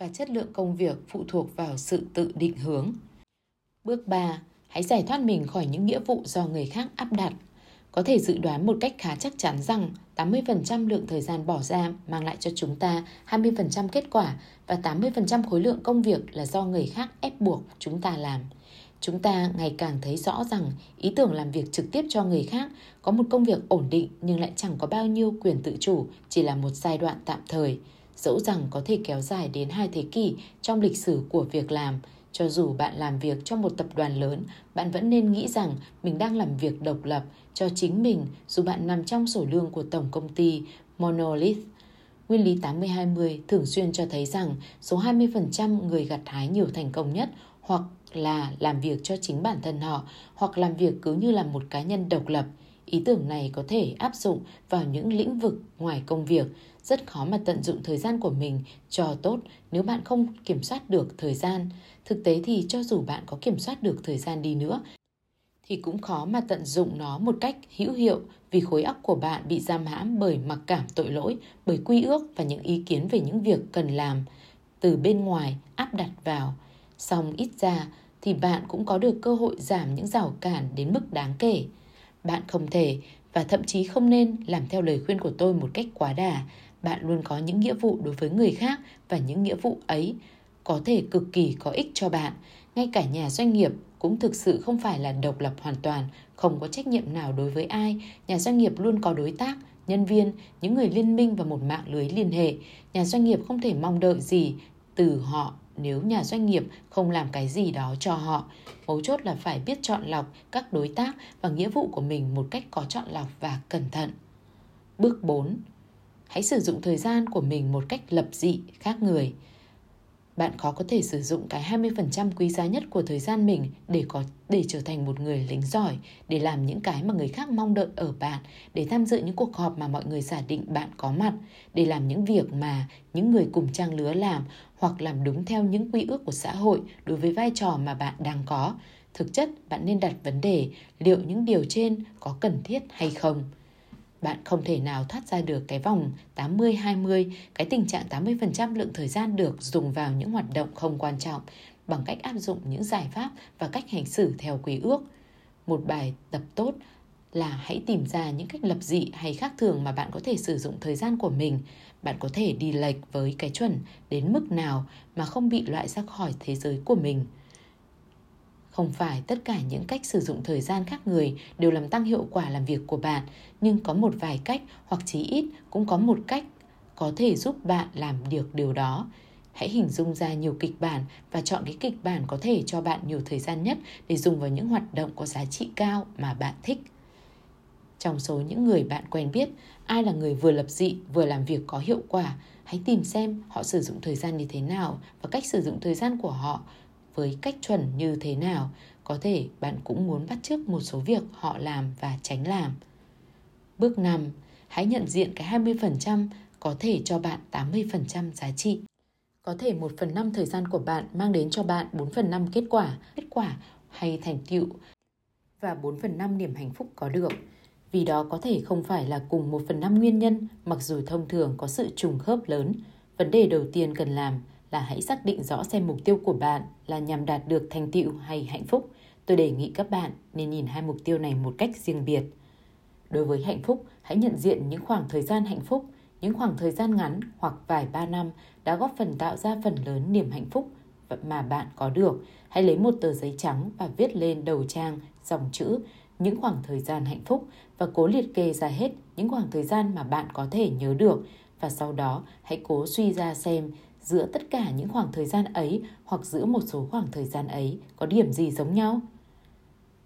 và chất lượng công việc phụ thuộc vào sự tự định hướng. Bước 3. Hãy giải thoát mình khỏi những nghĩa vụ do người khác áp đặt có thể dự đoán một cách khá chắc chắn rằng 80% lượng thời gian bỏ ra mang lại cho chúng ta 20% kết quả và 80% khối lượng công việc là do người khác ép buộc chúng ta làm. Chúng ta ngày càng thấy rõ rằng ý tưởng làm việc trực tiếp cho người khác có một công việc ổn định nhưng lại chẳng có bao nhiêu quyền tự chủ, chỉ là một giai đoạn tạm thời. Dẫu rằng có thể kéo dài đến hai thế kỷ trong lịch sử của việc làm, cho dù bạn làm việc cho một tập đoàn lớn, bạn vẫn nên nghĩ rằng mình đang làm việc độc lập cho chính mình dù bạn nằm trong sổ lương của tổng công ty Monolith. Nguyên lý 80-20 thường xuyên cho thấy rằng số 20% người gặt hái nhiều thành công nhất hoặc là làm việc cho chính bản thân họ hoặc làm việc cứ như là một cá nhân độc lập. Ý tưởng này có thể áp dụng vào những lĩnh vực ngoài công việc, rất khó mà tận dụng thời gian của mình cho tốt nếu bạn không kiểm soát được thời gian. Thực tế thì cho dù bạn có kiểm soát được thời gian đi nữa thì cũng khó mà tận dụng nó một cách hữu hiệu vì khối óc của bạn bị giam hãm bởi mặc cảm tội lỗi, bởi quy ước và những ý kiến về những việc cần làm từ bên ngoài áp đặt vào. Xong ít ra thì bạn cũng có được cơ hội giảm những rào cản đến mức đáng kể. Bạn không thể và thậm chí không nên làm theo lời khuyên của tôi một cách quá đà. Bạn luôn có những nghĩa vụ đối với người khác và những nghĩa vụ ấy có thể cực kỳ có ích cho bạn. Ngay cả nhà doanh nghiệp cũng thực sự không phải là độc lập hoàn toàn, không có trách nhiệm nào đối với ai. Nhà doanh nghiệp luôn có đối tác, nhân viên, những người liên minh và một mạng lưới liên hệ. Nhà doanh nghiệp không thể mong đợi gì từ họ nếu nhà doanh nghiệp không làm cái gì đó cho họ. Mấu chốt là phải biết chọn lọc các đối tác và nghĩa vụ của mình một cách có chọn lọc và cẩn thận. Bước 4. Hãy sử dụng thời gian của mình một cách lập dị, khác người bạn khó có thể sử dụng cái 20% quý giá nhất của thời gian mình để có để trở thành một người lính giỏi, để làm những cái mà người khác mong đợi ở bạn, để tham dự những cuộc họp mà mọi người giả định bạn có mặt, để làm những việc mà những người cùng trang lứa làm hoặc làm đúng theo những quy ước của xã hội đối với vai trò mà bạn đang có. Thực chất, bạn nên đặt vấn đề liệu những điều trên có cần thiết hay không bạn không thể nào thoát ra được cái vòng 80-20, cái tình trạng 80% lượng thời gian được dùng vào những hoạt động không quan trọng bằng cách áp dụng những giải pháp và cách hành xử theo quy ước. Một bài tập tốt là hãy tìm ra những cách lập dị hay khác thường mà bạn có thể sử dụng thời gian của mình. Bạn có thể đi lệch với cái chuẩn đến mức nào mà không bị loại ra khỏi thế giới của mình. Không phải tất cả những cách sử dụng thời gian khác người đều làm tăng hiệu quả làm việc của bạn, nhưng có một vài cách hoặc chí ít cũng có một cách có thể giúp bạn làm được điều đó. Hãy hình dung ra nhiều kịch bản và chọn cái kịch bản có thể cho bạn nhiều thời gian nhất để dùng vào những hoạt động có giá trị cao mà bạn thích. Trong số những người bạn quen biết, ai là người vừa lập dị vừa làm việc có hiệu quả, hãy tìm xem họ sử dụng thời gian như thế nào và cách sử dụng thời gian của họ với cách chuẩn như thế nào có thể bạn cũng muốn bắt chước một số việc họ làm và tránh làm. Bước 5. Hãy nhận diện cái 20% có thể cho bạn 80% giá trị. Có thể 1 phần 5 thời gian của bạn mang đến cho bạn 4 phần 5 kết quả, kết quả hay thành tựu và 4 phần 5 niềm hạnh phúc có được. Vì đó có thể không phải là cùng 1 phần 5 nguyên nhân mặc dù thông thường có sự trùng khớp lớn. Vấn đề đầu tiên cần làm là hãy xác định rõ xem mục tiêu của bạn là nhằm đạt được thành tựu hay hạnh phúc. Tôi đề nghị các bạn nên nhìn hai mục tiêu này một cách riêng biệt. Đối với hạnh phúc, hãy nhận diện những khoảng thời gian hạnh phúc, những khoảng thời gian ngắn hoặc vài ba năm đã góp phần tạo ra phần lớn niềm hạnh phúc mà bạn có được. Hãy lấy một tờ giấy trắng và viết lên đầu trang dòng chữ những khoảng thời gian hạnh phúc và cố liệt kê ra hết những khoảng thời gian mà bạn có thể nhớ được và sau đó hãy cố suy ra xem giữa tất cả những khoảng thời gian ấy hoặc giữa một số khoảng thời gian ấy có điểm gì giống nhau?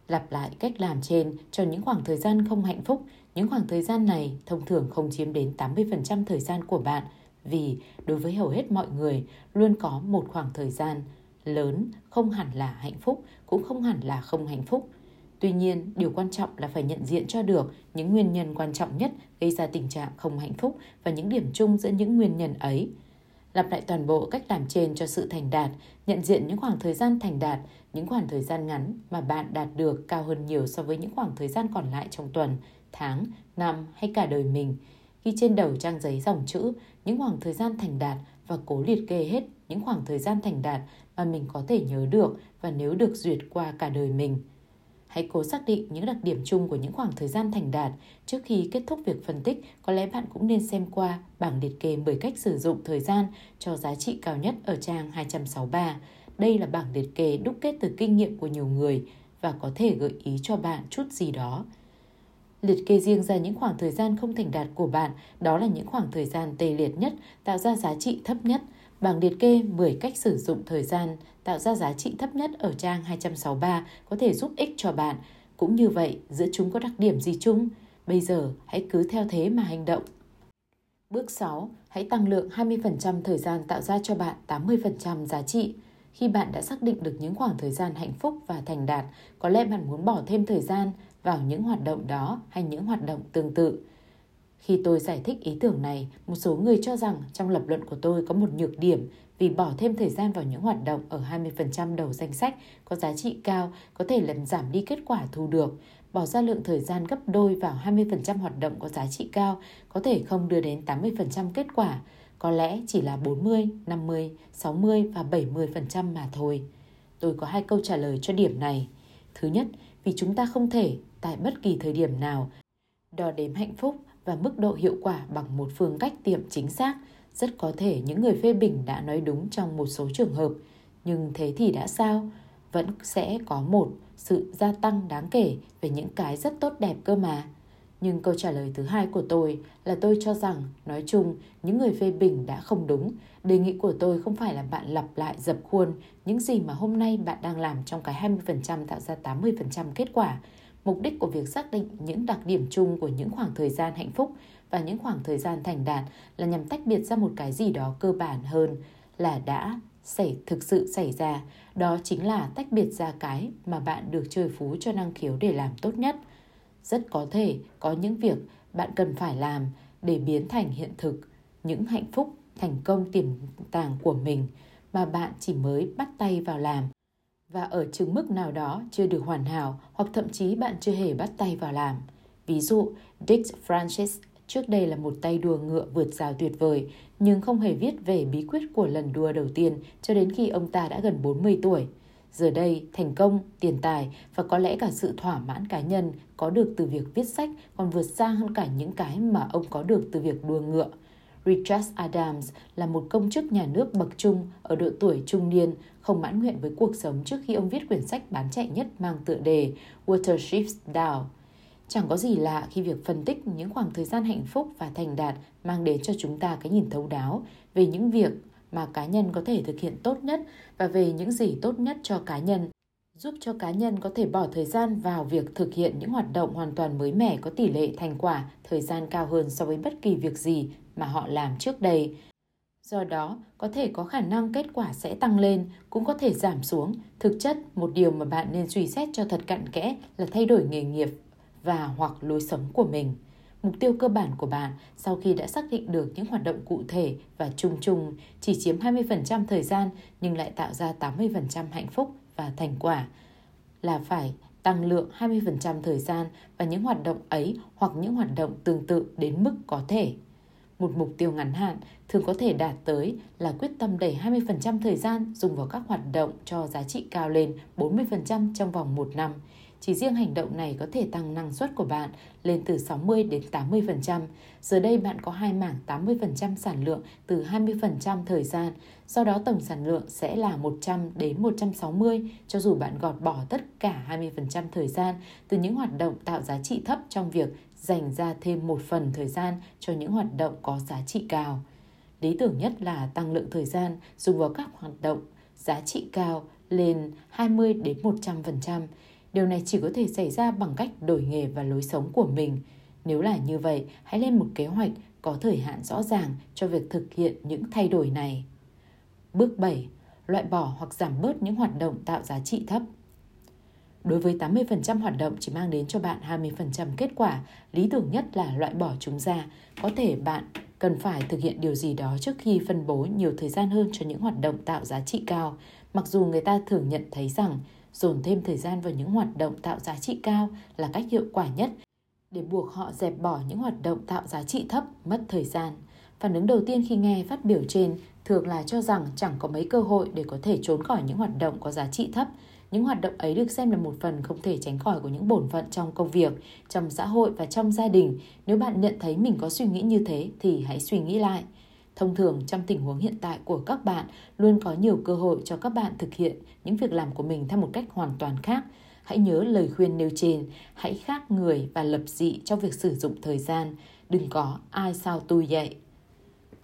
Lặp lại cách làm trên cho những khoảng thời gian không hạnh phúc, những khoảng thời gian này thông thường không chiếm đến 80% thời gian của bạn vì đối với hầu hết mọi người luôn có một khoảng thời gian lớn không hẳn là hạnh phúc cũng không hẳn là không hạnh phúc. Tuy nhiên, điều quan trọng là phải nhận diện cho được những nguyên nhân quan trọng nhất gây ra tình trạng không hạnh phúc và những điểm chung giữa những nguyên nhân ấy. Lặp lại toàn bộ cách làm trên cho sự thành đạt, nhận diện những khoảng thời gian thành đạt, những khoảng thời gian ngắn mà bạn đạt được cao hơn nhiều so với những khoảng thời gian còn lại trong tuần, tháng, năm hay cả đời mình. Ghi trên đầu trang giấy dòng chữ những khoảng thời gian thành đạt và cố liệt kê hết những khoảng thời gian thành đạt mà mình có thể nhớ được và nếu được duyệt qua cả đời mình hãy cố xác định những đặc điểm chung của những khoảng thời gian thành đạt. Trước khi kết thúc việc phân tích, có lẽ bạn cũng nên xem qua bảng liệt kê 10 cách sử dụng thời gian cho giá trị cao nhất ở trang 263. Đây là bảng liệt kê đúc kết từ kinh nghiệm của nhiều người và có thể gợi ý cho bạn chút gì đó. Liệt kê riêng ra những khoảng thời gian không thành đạt của bạn, đó là những khoảng thời gian tê liệt nhất, tạo ra giá trị thấp nhất. Bảng liệt kê 10 cách sử dụng thời gian tạo ra giá trị thấp nhất ở trang 263 có thể giúp ích cho bạn. Cũng như vậy, giữa chúng có đặc điểm gì chung? Bây giờ, hãy cứ theo thế mà hành động. Bước 6. Hãy tăng lượng 20% thời gian tạo ra cho bạn 80% giá trị. Khi bạn đã xác định được những khoảng thời gian hạnh phúc và thành đạt, có lẽ bạn muốn bỏ thêm thời gian vào những hoạt động đó hay những hoạt động tương tự. Khi tôi giải thích ý tưởng này, một số người cho rằng trong lập luận của tôi có một nhược điểm vì bỏ thêm thời gian vào những hoạt động ở 20% đầu danh sách có giá trị cao có thể làm giảm đi kết quả thu được. Bỏ ra lượng thời gian gấp đôi vào 20% hoạt động có giá trị cao có thể không đưa đến 80% kết quả, có lẽ chỉ là 40, 50, 60 và 70% mà thôi. Tôi có hai câu trả lời cho điểm này. Thứ nhất, vì chúng ta không thể tại bất kỳ thời điểm nào đo đếm hạnh phúc và mức độ hiệu quả bằng một phương cách tiệm chính xác. Rất có thể những người phê bình đã nói đúng trong một số trường hợp, nhưng thế thì đã sao? Vẫn sẽ có một sự gia tăng đáng kể về những cái rất tốt đẹp cơ mà. Nhưng câu trả lời thứ hai của tôi là tôi cho rằng, nói chung, những người phê bình đã không đúng. Đề nghị của tôi không phải là bạn lặp lại dập khuôn những gì mà hôm nay bạn đang làm trong cái 20% tạo ra 80% kết quả. Mục đích của việc xác định những đặc điểm chung của những khoảng thời gian hạnh phúc và những khoảng thời gian thành đạt là nhằm tách biệt ra một cái gì đó cơ bản hơn là đã xảy, thực sự xảy ra. Đó chính là tách biệt ra cái mà bạn được trời phú cho năng khiếu để làm tốt nhất – rất có thể có những việc bạn cần phải làm để biến thành hiện thực, những hạnh phúc, thành công tiềm tàng của mình mà bạn chỉ mới bắt tay vào làm và ở chừng mức nào đó chưa được hoàn hảo hoặc thậm chí bạn chưa hề bắt tay vào làm. Ví dụ, Dick Francis trước đây là một tay đua ngựa vượt rào tuyệt vời, nhưng không hề viết về bí quyết của lần đua đầu tiên cho đến khi ông ta đã gần 40 tuổi. Giờ đây, thành công, tiền tài và có lẽ cả sự thỏa mãn cá nhân có được từ việc viết sách còn vượt xa hơn cả những cái mà ông có được từ việc đua ngựa. Richard Adams là một công chức nhà nước bậc trung ở độ tuổi trung niên, không mãn nguyện với cuộc sống trước khi ông viết quyển sách bán chạy nhất mang tựa đề Waterships Down. Chẳng có gì lạ khi việc phân tích những khoảng thời gian hạnh phúc và thành đạt mang đến cho chúng ta cái nhìn thấu đáo về những việc mà cá nhân có thể thực hiện tốt nhất và về những gì tốt nhất cho cá nhân, giúp cho cá nhân có thể bỏ thời gian vào việc thực hiện những hoạt động hoàn toàn mới mẻ có tỷ lệ thành quả thời gian cao hơn so với bất kỳ việc gì mà họ làm trước đây do đó, có thể có khả năng kết quả sẽ tăng lên, cũng có thể giảm xuống thực chất, một điều mà bạn nên suy xét cho thật cặn kẽ là thay đổi nghề nghiệp và hoặc lối sống của mình Mục tiêu cơ bản của bạn sau khi đã xác định được những hoạt động cụ thể và chung chung chỉ chiếm 20% thời gian nhưng lại tạo ra 80% hạnh phúc và thành quả là phải tăng lượng 20% thời gian và những hoạt động ấy hoặc những hoạt động tương tự đến mức có thể. Một mục tiêu ngắn hạn thường có thể đạt tới là quyết tâm đẩy 20% thời gian dùng vào các hoạt động cho giá trị cao lên 40% trong vòng một năm – chỉ riêng hành động này có thể tăng năng suất của bạn lên từ 60 đến 80%. Giờ đây bạn có hai mảng 80% sản lượng từ 20% thời gian, do đó tổng sản lượng sẽ là 100 đến 160 cho dù bạn gọt bỏ tất cả 20% thời gian từ những hoạt động tạo giá trị thấp trong việc dành ra thêm một phần thời gian cho những hoạt động có giá trị cao. Lý tưởng nhất là tăng lượng thời gian dùng vào các hoạt động giá trị cao lên 20 đến 100%. Điều này chỉ có thể xảy ra bằng cách đổi nghề và lối sống của mình. Nếu là như vậy, hãy lên một kế hoạch có thời hạn rõ ràng cho việc thực hiện những thay đổi này. Bước 7. Loại bỏ hoặc giảm bớt những hoạt động tạo giá trị thấp. Đối với 80% hoạt động chỉ mang đến cho bạn 20% kết quả, lý tưởng nhất là loại bỏ chúng ra. Có thể bạn cần phải thực hiện điều gì đó trước khi phân bố nhiều thời gian hơn cho những hoạt động tạo giá trị cao, mặc dù người ta thường nhận thấy rằng dồn thêm thời gian vào những hoạt động tạo giá trị cao là cách hiệu quả nhất để buộc họ dẹp bỏ những hoạt động tạo giá trị thấp mất thời gian. Phản ứng đầu tiên khi nghe phát biểu trên thường là cho rằng chẳng có mấy cơ hội để có thể trốn khỏi những hoạt động có giá trị thấp. Những hoạt động ấy được xem là một phần không thể tránh khỏi của những bổn phận trong công việc, trong xã hội và trong gia đình. Nếu bạn nhận thấy mình có suy nghĩ như thế thì hãy suy nghĩ lại. Thông thường trong tình huống hiện tại của các bạn luôn có nhiều cơ hội cho các bạn thực hiện những việc làm của mình theo một cách hoàn toàn khác. Hãy nhớ lời khuyên nêu trên, hãy khác người và lập dị trong việc sử dụng thời gian. Đừng có ai sao tôi vậy.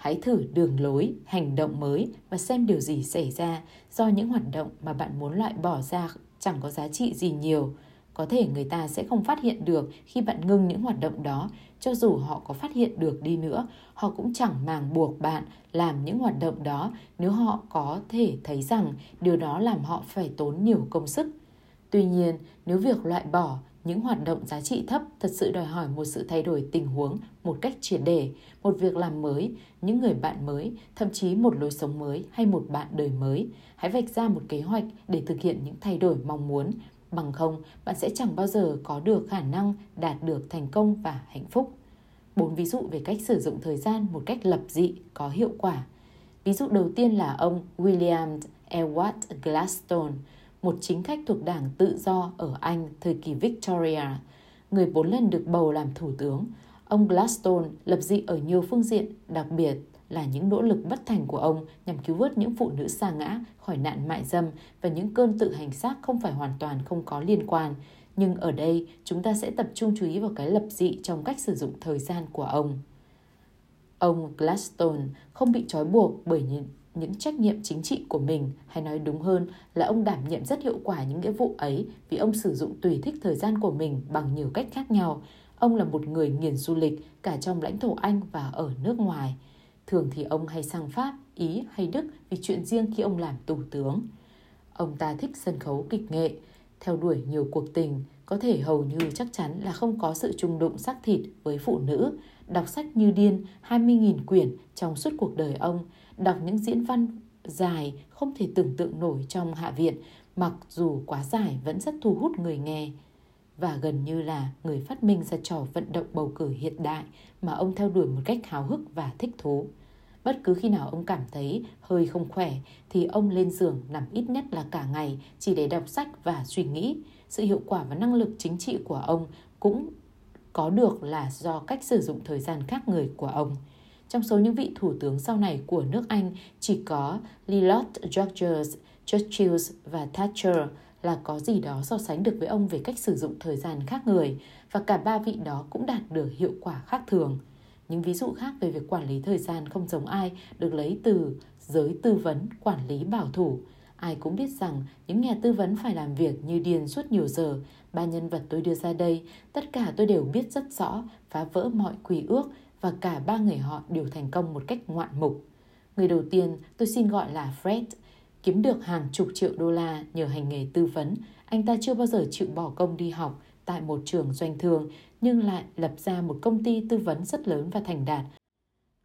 Hãy thử đường lối, hành động mới và xem điều gì xảy ra do những hoạt động mà bạn muốn loại bỏ ra chẳng có giá trị gì nhiều. Có thể người ta sẽ không phát hiện được khi bạn ngưng những hoạt động đó, cho dù họ có phát hiện được đi nữa, họ cũng chẳng màng buộc bạn làm những hoạt động đó nếu họ có thể thấy rằng điều đó làm họ phải tốn nhiều công sức. Tuy nhiên, nếu việc loại bỏ những hoạt động giá trị thấp thật sự đòi hỏi một sự thay đổi tình huống một cách triệt để, một việc làm mới, những người bạn mới, thậm chí một lối sống mới hay một bạn đời mới. Hãy vạch ra một kế hoạch để thực hiện những thay đổi mong muốn. Bằng không, bạn sẽ chẳng bao giờ có được khả năng đạt được thành công và hạnh phúc. Bốn ví dụ về cách sử dụng thời gian một cách lập dị có hiệu quả. Ví dụ đầu tiên là ông William Ewart Gladstone – một chính khách thuộc đảng tự do ở Anh thời kỳ Victoria, người bốn lần được bầu làm thủ tướng. Ông Gladstone lập dị ở nhiều phương diện, đặc biệt là những nỗ lực bất thành của ông nhằm cứu vớt những phụ nữ xa ngã khỏi nạn mại dâm và những cơn tự hành xác không phải hoàn toàn không có liên quan. Nhưng ở đây, chúng ta sẽ tập trung chú ý vào cái lập dị trong cách sử dụng thời gian của ông. Ông Gladstone không bị trói buộc bởi những những trách nhiệm chính trị của mình hay nói đúng hơn là ông đảm nhiệm rất hiệu quả những nghĩa vụ ấy vì ông sử dụng tùy thích thời gian của mình bằng nhiều cách khác nhau. Ông là một người nghiền du lịch cả trong lãnh thổ Anh và ở nước ngoài. Thường thì ông hay sang Pháp, Ý hay Đức vì chuyện riêng khi ông làm tù tướng. Ông ta thích sân khấu kịch nghệ, theo đuổi nhiều cuộc tình, có thể hầu như chắc chắn là không có sự trung đụng xác thịt với phụ nữ, đọc sách như điên 20.000 quyển trong suốt cuộc đời ông, đọc những diễn văn dài không thể tưởng tượng nổi trong hạ viện, mặc dù quá dài vẫn rất thu hút người nghe. Và gần như là người phát minh ra trò vận động bầu cử hiện đại mà ông theo đuổi một cách háo hức và thích thú. Bất cứ khi nào ông cảm thấy hơi không khỏe thì ông lên giường nằm ít nhất là cả ngày chỉ để đọc sách và suy nghĩ. Sự hiệu quả và năng lực chính trị của ông cũng có được là do cách sử dụng thời gian khác người của ông. Trong số những vị thủ tướng sau này của nước Anh chỉ có Lillot Georges, Churchill và Thatcher là có gì đó so sánh được với ông về cách sử dụng thời gian khác người và cả ba vị đó cũng đạt được hiệu quả khác thường. Những ví dụ khác về việc quản lý thời gian không giống ai được lấy từ giới tư vấn quản lý bảo thủ. Ai cũng biết rằng những nhà tư vấn phải làm việc như điên suốt nhiều giờ. Ba nhân vật tôi đưa ra đây, tất cả tôi đều biết rất rõ, phá vỡ mọi quy ước và cả ba người họ đều thành công một cách ngoạn mục. Người đầu tiên tôi xin gọi là Fred, kiếm được hàng chục triệu đô la nhờ hành nghề tư vấn. Anh ta chưa bao giờ chịu bỏ công đi học tại một trường doanh thương nhưng lại lập ra một công ty tư vấn rất lớn và thành đạt.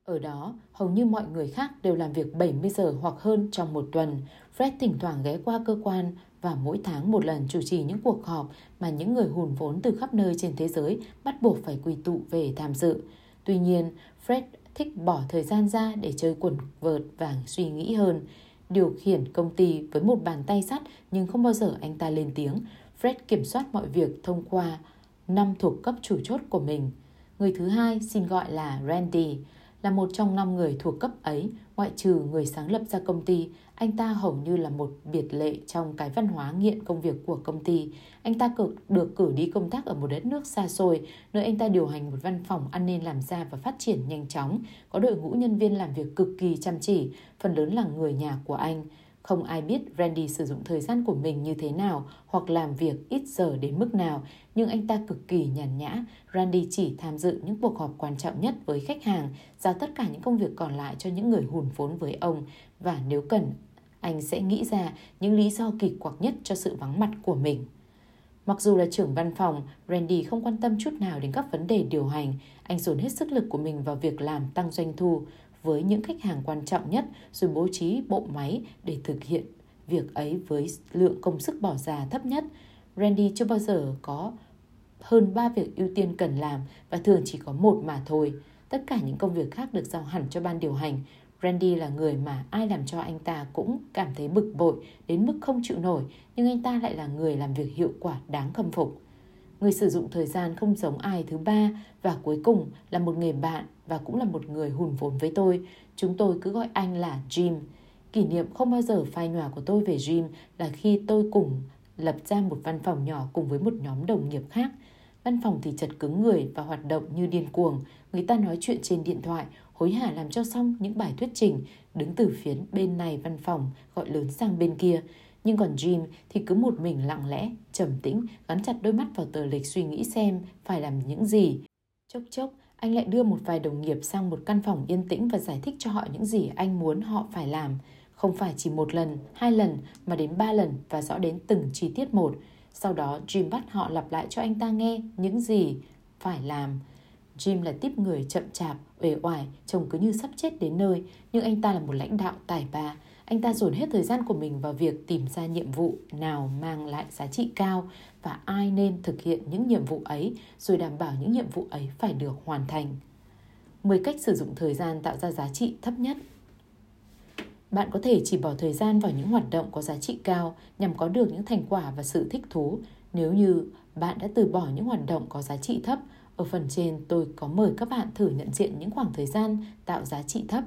Ở đó, hầu như mọi người khác đều làm việc 70 giờ hoặc hơn trong một tuần. Fred thỉnh thoảng ghé qua cơ quan và mỗi tháng một lần chủ trì những cuộc họp mà những người hùn vốn từ khắp nơi trên thế giới bắt buộc phải quy tụ về tham dự. Tuy nhiên, Fred thích bỏ thời gian ra để chơi quần vợt và suy nghĩ hơn. Điều khiển công ty với một bàn tay sắt nhưng không bao giờ anh ta lên tiếng. Fred kiểm soát mọi việc thông qua năm thuộc cấp chủ chốt của mình. Người thứ hai xin gọi là Randy, là một trong năm người thuộc cấp ấy, ngoại trừ người sáng lập ra công ty, anh ta hầu như là một biệt lệ trong cái văn hóa nghiện công việc của công ty. Anh ta cực, được cử đi công tác ở một đất nước xa xôi, nơi anh ta điều hành một văn phòng an nên làm ra và phát triển nhanh chóng, có đội ngũ nhân viên làm việc cực kỳ chăm chỉ, phần lớn là người nhà của anh. Không ai biết Randy sử dụng thời gian của mình như thế nào hoặc làm việc ít giờ đến mức nào, nhưng anh ta cực kỳ nhàn nhã. Randy chỉ tham dự những cuộc họp quan trọng nhất với khách hàng, giao tất cả những công việc còn lại cho những người hùn vốn với ông và nếu cần, anh sẽ nghĩ ra những lý do kỳ quặc nhất cho sự vắng mặt của mình. Mặc dù là trưởng văn phòng, Randy không quan tâm chút nào đến các vấn đề điều hành. Anh dồn hết sức lực của mình vào việc làm tăng doanh thu, với những khách hàng quan trọng nhất rồi bố trí bộ máy để thực hiện việc ấy với lượng công sức bỏ ra thấp nhất. Randy chưa bao giờ có hơn 3 việc ưu tiên cần làm và thường chỉ có một mà thôi. Tất cả những công việc khác được giao hẳn cho ban điều hành. Randy là người mà ai làm cho anh ta cũng cảm thấy bực bội đến mức không chịu nổi, nhưng anh ta lại là người làm việc hiệu quả đáng khâm phục. Người sử dụng thời gian không giống ai thứ ba và cuối cùng là một người bạn và cũng là một người hùn vốn với tôi. Chúng tôi cứ gọi anh là Jim. Kỷ niệm không bao giờ phai nhòa của tôi về Jim là khi tôi cùng lập ra một văn phòng nhỏ cùng với một nhóm đồng nghiệp khác. Văn phòng thì chật cứng người và hoạt động như điên cuồng. Người ta nói chuyện trên điện thoại, hối hả làm cho xong những bài thuyết trình, đứng từ phía bên này văn phòng gọi lớn sang bên kia. Nhưng còn Jim thì cứ một mình lặng lẽ, trầm tĩnh, gắn chặt đôi mắt vào tờ lịch suy nghĩ xem phải làm những gì. Chốc chốc, anh lại đưa một vài đồng nghiệp sang một căn phòng yên tĩnh và giải thích cho họ những gì anh muốn họ phải làm. Không phải chỉ một lần, hai lần mà đến ba lần và rõ đến từng chi tiết một. Sau đó Jim bắt họ lặp lại cho anh ta nghe những gì phải làm. Jim là tiếp người chậm chạp, uể oải, trông cứ như sắp chết đến nơi, nhưng anh ta là một lãnh đạo tài ba. Anh ta dồn hết thời gian của mình vào việc tìm ra nhiệm vụ nào mang lại giá trị cao và ai nên thực hiện những nhiệm vụ ấy rồi đảm bảo những nhiệm vụ ấy phải được hoàn thành. 10 cách sử dụng thời gian tạo ra giá trị thấp nhất bạn có thể chỉ bỏ thời gian vào những hoạt động có giá trị cao nhằm có được những thành quả và sự thích thú. Nếu như bạn đã từ bỏ những hoạt động có giá trị thấp, ở phần trên tôi có mời các bạn thử nhận diện những khoảng thời gian tạo giá trị thấp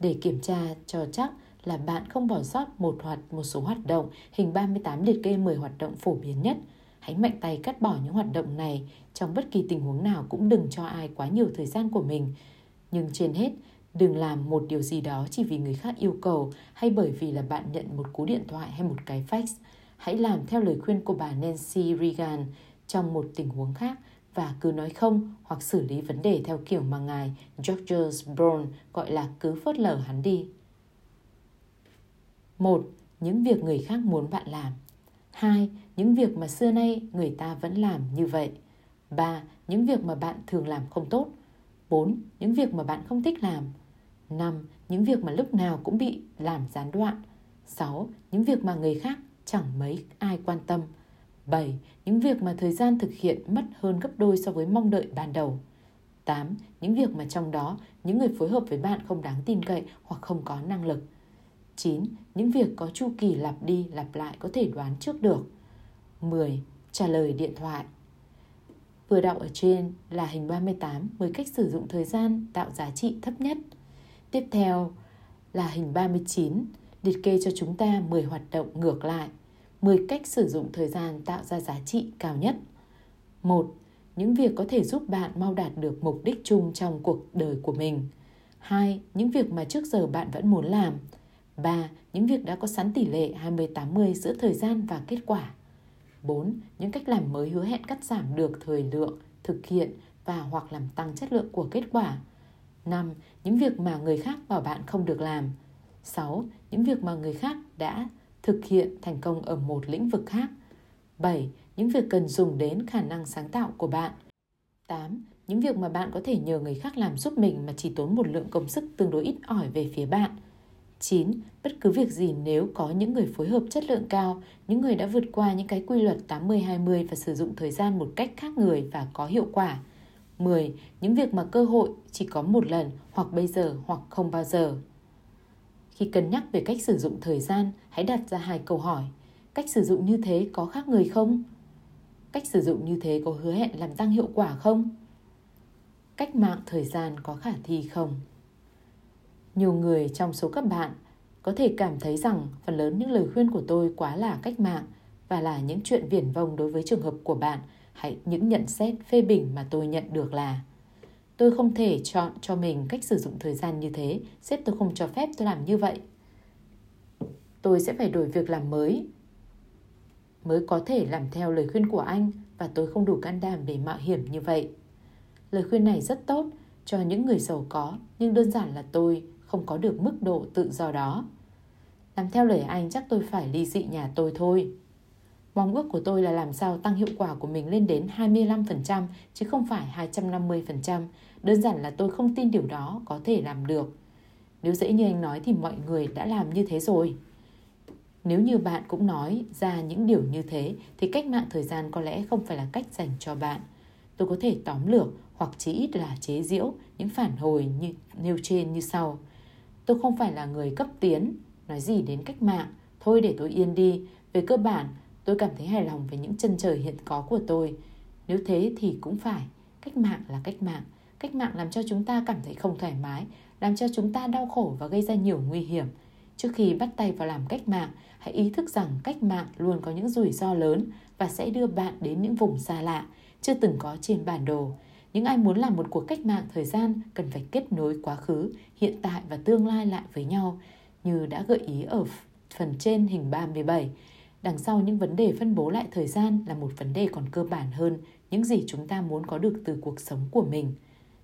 để kiểm tra cho chắc là bạn không bỏ sót một hoạt một số hoạt động hình 38 liệt kê 10 hoạt động phổ biến nhất. Hãy mạnh tay cắt bỏ những hoạt động này trong bất kỳ tình huống nào cũng đừng cho ai quá nhiều thời gian của mình. Nhưng trên hết, Đừng làm một điều gì đó chỉ vì người khác yêu cầu hay bởi vì là bạn nhận một cú điện thoại hay một cái fax. Hãy làm theo lời khuyên của bà Nancy Reagan trong một tình huống khác và cứ nói không hoặc xử lý vấn đề theo kiểu mà ngài George Brown gọi là cứ phớt lờ hắn đi một, Những việc người khác muốn bạn làm. hai, Những việc mà xưa nay người ta vẫn làm như vậy. ba, Những việc mà bạn thường làm không tốt. bốn, Những việc mà bạn không thích làm. năm, Những việc mà lúc nào cũng bị làm gián đoạn 6. Những việc mà người khác chẳng mấy ai quan tâm 7. Những việc mà thời gian thực hiện mất hơn gấp đôi so với mong đợi ban đầu 8. Những việc mà trong đó những người phối hợp với bạn không đáng tin cậy hoặc không có năng lực 9. Những việc có chu kỳ lặp đi lặp lại có thể đoán trước được 10. Trả lời điện thoại Vừa đọc ở trên là hình 38 với cách sử dụng thời gian tạo giá trị thấp nhất – Tiếp theo là hình 39, liệt kê cho chúng ta 10 hoạt động ngược lại, 10 cách sử dụng thời gian tạo ra giá trị cao nhất. 1. Những việc có thể giúp bạn mau đạt được mục đích chung trong cuộc đời của mình. 2. Những việc mà trước giờ bạn vẫn muốn làm. 3. Những việc đã có sẵn tỷ lệ 20-80 giữa thời gian và kết quả. 4. Những cách làm mới hứa hẹn cắt giảm được thời lượng, thực hiện và hoặc làm tăng chất lượng của kết quả. 5. Những việc mà người khác bảo bạn không được làm. 6. Những việc mà người khác đã thực hiện thành công ở một lĩnh vực khác. 7. Những việc cần dùng đến khả năng sáng tạo của bạn. 8. Những việc mà bạn có thể nhờ người khác làm giúp mình mà chỉ tốn một lượng công sức tương đối ít ỏi về phía bạn. 9. Bất cứ việc gì nếu có những người phối hợp chất lượng cao, những người đã vượt qua những cái quy luật 80-20 và sử dụng thời gian một cách khác người và có hiệu quả. 10. Những việc mà cơ hội chỉ có một lần hoặc bây giờ hoặc không bao giờ. Khi cân nhắc về cách sử dụng thời gian, hãy đặt ra hai câu hỏi. Cách sử dụng như thế có khác người không? Cách sử dụng như thế có hứa hẹn làm tăng hiệu quả không? Cách mạng thời gian có khả thi không? Nhiều người trong số các bạn có thể cảm thấy rằng phần lớn những lời khuyên của tôi quá là cách mạng và là những chuyện viển vông đối với trường hợp của bạn – hãy những nhận xét phê bình mà tôi nhận được là tôi không thể chọn cho mình cách sử dụng thời gian như thế, sếp tôi không cho phép tôi làm như vậy. Tôi sẽ phải đổi việc làm mới mới có thể làm theo lời khuyên của anh và tôi không đủ can đảm để mạo hiểm như vậy. Lời khuyên này rất tốt cho những người giàu có, nhưng đơn giản là tôi không có được mức độ tự do đó làm theo lời anh, chắc tôi phải ly dị nhà tôi thôi Mong ước của tôi là làm sao tăng hiệu quả của mình lên đến 25% chứ không phải 250%. Đơn giản là tôi không tin điều đó có thể làm được. Nếu dễ như anh nói thì mọi người đã làm như thế rồi. Nếu như bạn cũng nói ra những điều như thế, thì cách mạng thời gian có lẽ không phải là cách dành cho bạn. Tôi có thể tóm lược hoặc chỉ ít là chế giễu những phản hồi như nêu trên như sau. Tôi không phải là người cấp tiến, nói gì đến cách mạng, thôi để tôi yên đi. Về cơ bản, tôi cảm thấy hài lòng với những chân trời hiện có của tôi. Nếu thế thì cũng phải, cách mạng là cách mạng. Cách mạng làm cho chúng ta cảm thấy không thoải mái, làm cho chúng ta đau khổ và gây ra nhiều nguy hiểm. Trước khi bắt tay vào làm cách mạng, hãy ý thức rằng cách mạng luôn có những rủi ro lớn và sẽ đưa bạn đến những vùng xa lạ, chưa từng có trên bản đồ. Những ai muốn làm một cuộc cách mạng thời gian cần phải kết nối quá khứ, hiện tại và tương lai lại với nhau, như đã gợi ý ở phần trên hình 37. Đằng sau những vấn đề phân bố lại thời gian là một vấn đề còn cơ bản hơn những gì chúng ta muốn có được từ cuộc sống của mình.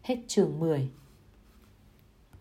Hết chương 10